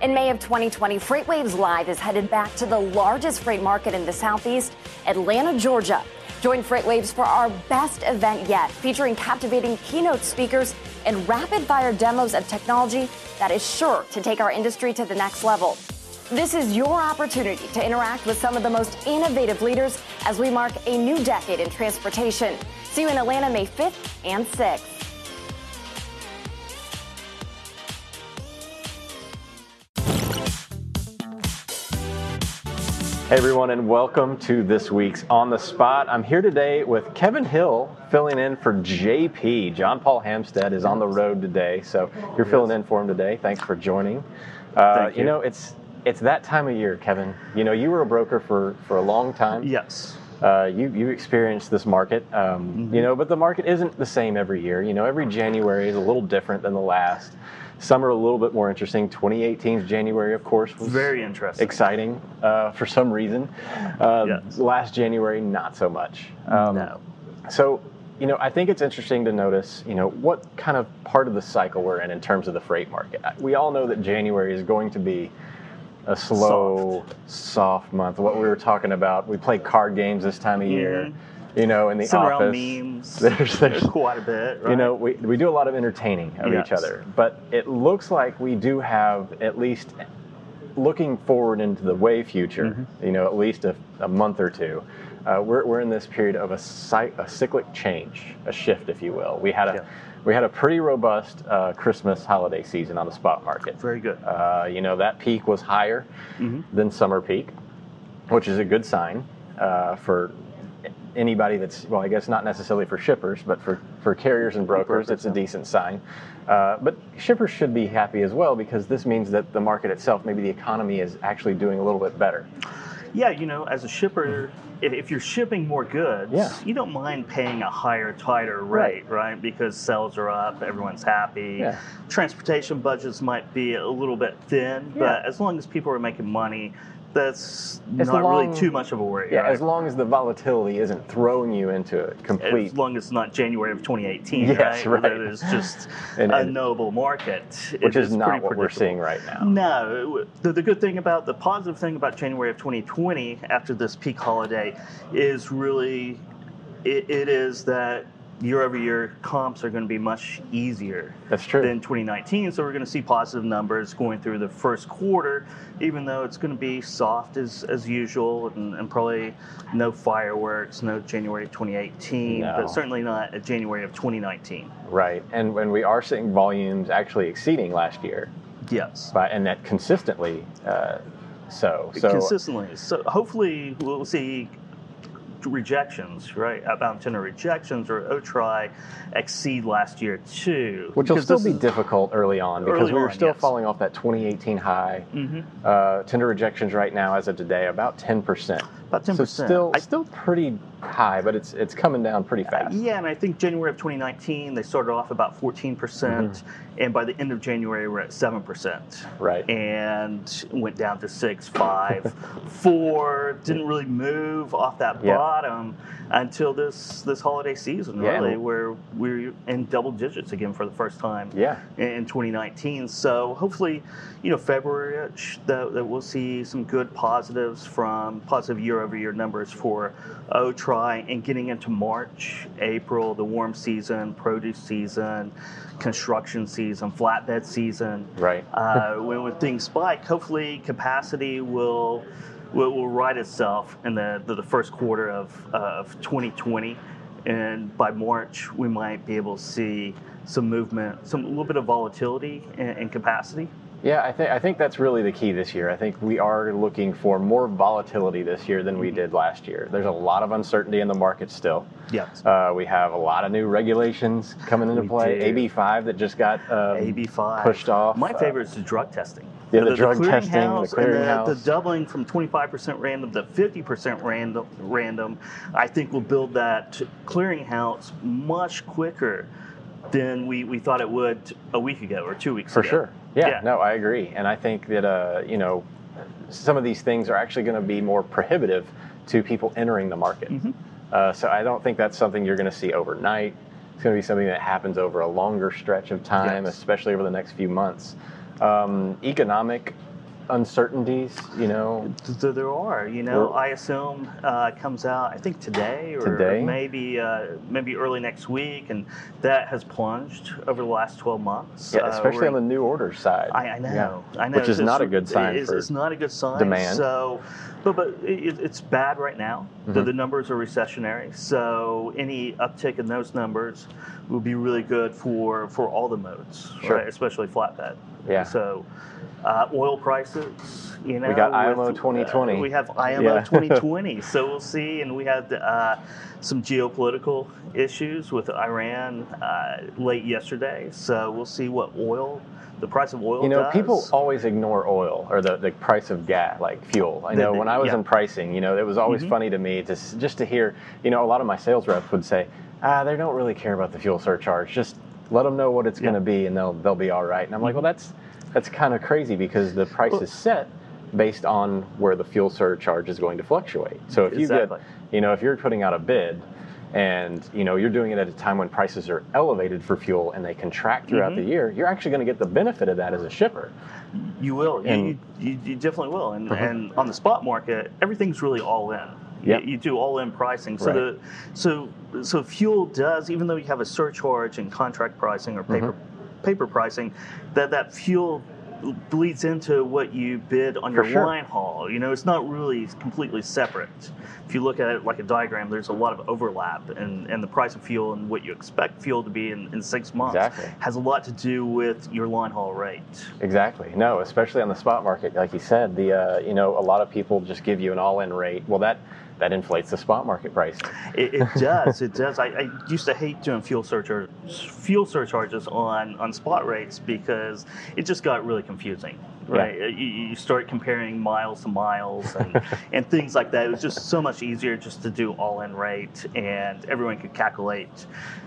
In May of 2020, FreightWaves Live is headed back to the largest freight market in the Southeast, Atlanta, Georgia. Join FreightWaves for our best event yet, featuring captivating keynote speakers and rapid fire demos of technology that is sure to take our industry to the next level. This is your opportunity to interact with some of the most innovative leaders as we mark a new decade in transportation. See you in Atlanta May 5th and 6th. Hey everyone, and welcome to this week's On the Spot. I'm here today with Kevin Hill filling in for JP. John Paul Hampstead is on the road today, so you're filling in for him today. Thanks for joining. Uh, Thank you. you know, it's it's that time of year, Kevin. You know, you were a broker for for a long time. Yes. Uh, you you experienced this market, um, Mm-hmm. you know, but the market isn't the same every year. You know, every January is a little different than the last. Some are a little bit more interesting. 2018's January, of course, was Very interesting. exciting uh, for some reason. Uh, Yes. Last January, not so much. Um, no. So, you know, I think it's interesting to notice, you know, what kind of part of the cycle we're in in terms of the freight market. We all know that January is going to be a slow, soft, month. What we were talking about, we play card games this time of year. You know, in the Send office, memes. there's, there's quite a bit. Right? you know, we, we do a lot of entertaining of each other, but it looks like we do have at least looking forward into the way future, Mm-hmm. you know, at least a, a month or two. Uh, we're, we're in this period of a, cy- a cyclic change, a shift, if you will. We had a Yeah. we had a pretty robust uh, Christmas holiday season on the spot market. Very good. Uh, you know, that peak was higher Mhm. than summer peak, which is a good sign uh, for anybody that's, well, I guess not necessarily for shippers, but for, for carriers and brokers, it's a decent sign. Uh, but shippers should be happy as well because this means that the market itself, maybe the economy, is actually doing a little bit better. yeah, you know, as a shipper, if, you're shipping more goods, Yeah. you don't mind paying a higher, tighter rate, right? Because sales are up, everyone's happy. Yeah. Transportation budgets might be a little bit thin, Yeah. but as long as people are making money, that's As not long- really too much of a worry. Yeah, right? as long as the volatility isn't throwing you into a complete. as long as it's not January of 2018, Yes, right? Right. It is just And- a noble market, which is not what we're seeing right now. No, the, the good thing about the positive thing about January of 2020 after this peak holiday is really it, it is that year over year comps are going to be much easier That's true. than 2019. So we're going to see positive numbers going through the first quarter, even though it's going to be soft as, as usual and, and probably no fireworks, no January of 2018, No. but certainly not a January of 2019. Right, and when we are seeing volumes actually exceeding last year, Yes. by, and that consistently uh, so. So consistently. So hopefully we'll see rejections, right? Outbound tender rejections or OTRI exceed last year too. which will still be difficult early on because Early we were on, still yes. falling off that 2018 high. Mhm. Uh, tender rejections right now, as of today, about 10 percent. About 10%. So still, I- still pretty high, but it's it's coming down pretty fast. Yeah, and I think January of 2019 they started off about 14%, Mm-hmm. and by the end of January we're at 7%. Right. And went down to six, five, four. Didn't really move off that Yeah. bottom until this this holiday season, Yeah. really, where we're in double digits again for the first time. Yeah. in in 2019. So hopefully, you know, February that, that we'll see some good positives from positive year-over-year numbers for OTRI, and getting into March, April, the warm season, produce season, construction season, flatbed season. Right. Uh, when, when things spike, hopefully capacity will. Will, will right itself in the, the, the first quarter of, uh, of 2020, and by March we might be able to see some movement, some a little bit of volatility in, in capacity. Yeah, I think I think that's really the key this year. I think we are looking for more volatility this year than Mm-hmm. we did last year. There's a lot of uncertainty in the market still. Yes. Uh, we have a lot of new regulations coming into We play. AB5 that just got um, AB5 pushed off. My Uh, favorite is the drug testing. Yeah, the drug testing, the clearinghouse, and clearinghouse. the, the doubling from 25% random to 50% random, random, I think will build that clearinghouse much quicker than we, we thought it would a week ago or two weeks ago. For ago. sure. Yeah, Yeah. no, I agree. And I think that, uh, you know, some of these things are actually going to be more prohibitive to people entering the market. Mm-hmm. Uh, so I don't think that's something you're going to see overnight. It's going to be something that happens over a longer stretch of time, Yes. especially over the next few months. Um, economic uncertainties, you know. Th- There are, you know, I assume uh, comes out. I think today or Today? maybe uh, maybe early next week, and that has plunged over the last twelve months. Yeah, Uh, especially we're- on the new order side. I, I know, Yeah. I know, Which is It's- not a good sign It's, for it's not a good sign. demand. So, but but it, it's bad right now. The, Mhm. the numbers are recessionary. So any uptick in those numbers will be really good for for all the modes, Sure. right? Especially flatbed. Yeah. So. Uh, oil prices, you know, we got IMO with- 2020. uh, we have IMO Yeah. 2020, so we'll see. And we had uh, some geopolitical issues with Iran uh, late yesterday, so we'll see what oil, the price of oil. You know, does. people always ignore oil or the, the price of gas, like fuel. I know the- when I was yeah. in pricing, you know, it was always Mhm. funny to me to just to hear, you know, a lot of my sales reps would say, ah, they don't really care about the fuel surcharge. Just let them know what it's going to be, and they'll they'll be all right. And I'm like, well, that's that's kind of crazy because the price Well- is set based on where the fuel surcharge is going to fluctuate. So if you get, you know, if you're putting out a bid. And you know you're doing it at a time when prices are elevated for fuel and they contract throughout Mhm. the year. You're actually going to get the benefit of that as a shipper. You will. You, And- you, you, you definitely will. And, Mhm. and on the spot market, everything's really all in. Yep. You, you do all in pricing. So Right. the so so fuel does even though you have a surcharge in contract pricing or paper Mm-hmm. Paper pricing, that that fuel bleeds into what you bid on your sure. line haul. You know, it's not really completely separate. If you look at it like a diagram, there's a lot of overlap, and, and the price of fuel and what you expect fuel to be in, in six months Exactly. has a lot to do with your line haul rate. Exactly. No, especially on the spot market, like you said, the uh, you know a lot of people just give you an all-in rate. Well, that that inflates the spot market price. It, it does. It does. I, I used to hate doing fuel fuel surcharges on, on spot rates because it just got really confusing. Right? You, you start comparing miles to miles and, and things like that. It was just so much easier just to do all in rate, and everyone could calculate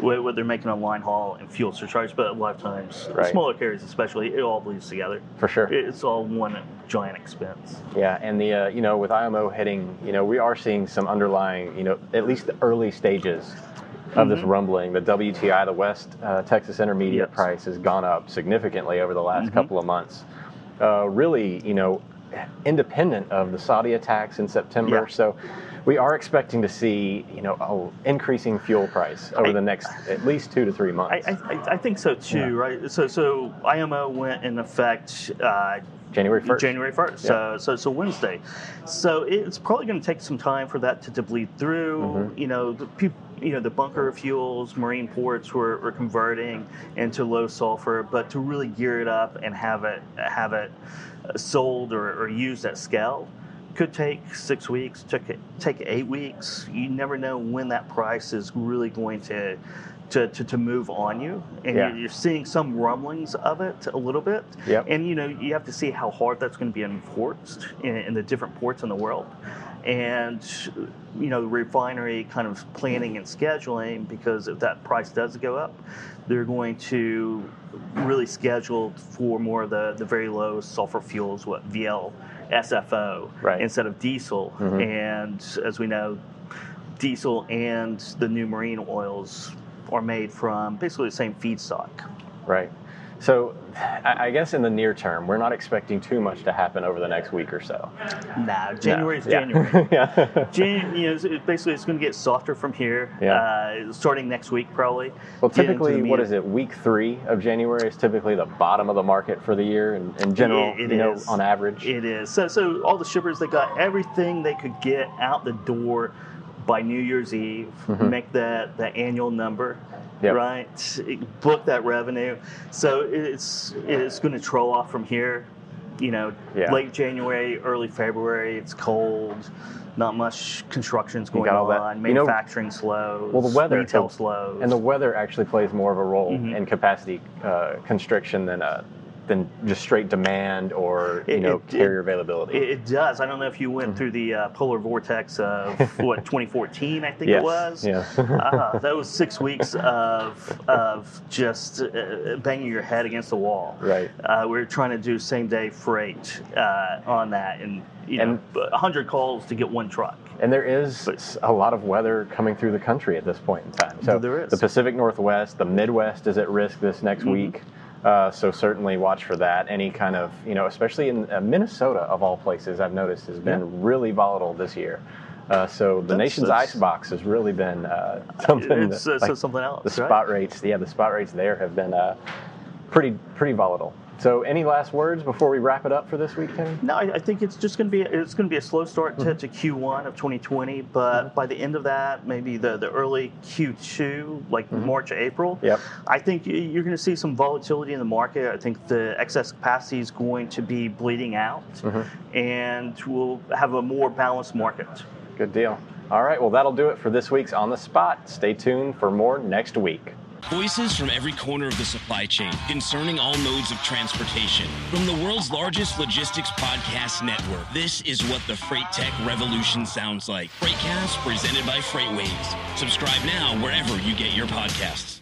what, they're making on line haul and fuel surcharge. But a lot of times, Right. smaller carriers especially, it all bleeds together. For sure. It's all one giant expense. Yeah, and the uh, you know with IMO hitting, you know we are seeing some underlying, you know, at least the early stages of this Mhm. rumbling. The WTI, the West uh, Texas Intermediate Yes. price, has gone up significantly over the last Mhm. couple of months. Uh, really, you know, independent of the Saudi attacks in September. Yeah. So. We are expecting to see, you know, a increasing fuel price over I- the next at least two to three months. I, I- I think so too, Yeah. right? So, so IMO went in effect uh, January first. January first, so, so so Wednesday. So it's probably going to take some time for that to, to bleed through. Mhm. You know, the peop you know the bunker fuels, marine ports were, were converting into low sulfur, but to really gear it up and have it have it sold or, or used at scale could take six weeks, took it take eight weeks. You never know when that price is really going to to, to, to move on you, and Yeah. you're, you're seeing some rumblings of it a little bit. Yep. And you know you have to see how hard that's going to be enforced in, in the different ports in the world, and you know the refinery kind of planning and scheduling because if that price does go up, they're going to really schedule for more of the, the very low sulfur fuels, what VL, SFO, Right. instead of diesel. Mhm. And as we know, diesel and the new marine oils are made from basically the same feedstock. Right. So, I guess in the near term, we're not expecting too much to happen over the next week or so. Nah, January is No. Yeah. January. yeah. Jan, you know, it- basically, it's going to get softer from here. Yeah. Uh, starting next week, probably. Well, typically, what is it? Week three of January is typically the bottom of the market for the year, in, in general. It- it you know, is. on average. It is. So, so all the shippers they got everything they could get out the door by New Year's Eve. Mhm. Make that that annual number. Yep. Right, book that revenue. So it's it's going to troll off from here. You know, Yeah. late January, early February. It's cold. Not much construction's going got all that- on. you know- Manufacturing slows. Well, the weather retail slows. and the weather actually plays more of a role Mhm. in capacity uh, constriction than uh, than just straight demand or you It- know it- carrier availability. It, it does. I don't know if you went Mm-hmm. through the uh, polar vortex of what 2014, I think yes. it was. Yes. uh, that was six weeks of of just uh, banging your head against the wall. right. Uh, we were trying to do same day freight uh, on that, and you know, And- hundred calls to get one truck. And there is But- a lot of weather coming through the country at this point in time. So There is. the Pacific Northwest, the Midwest is at risk this next Mhm. week. Uh, so certainly watch for that. Any kind of, you know, especially in uh, Minnesota of all places, I've noticed has been Yeah. really volatile this year. Uh, so the That's- nation's that's- ice box has really been uh, something. It's, that, it's like, something else. the right? spot rates, yeah, the spot rates there have been uh, pretty pretty volatile. So, any last words before we wrap it up for this week, Kenny? No, I, I think it's just going to be it's going to be a slow start to, mm-hmm. to Q1 of 2020, but mm-hmm. by the end of that, maybe the, the early Q2, like mm-hmm. March, April. Yep. I think you're going to see some volatility in the market. I think the excess capacity is going to be bleeding out, and we'll have a more balanced market. Good deal. All right, well, that'll do it for this week's On the Spot. Stay tuned for more next week. Voices from every corner of the supply chain concerning all modes of transportation. From the world's largest logistics podcast network, this is what the Freight Tech Revolution sounds like. Freightcast presented by FreightWaves. Subscribe now wherever you get your podcasts.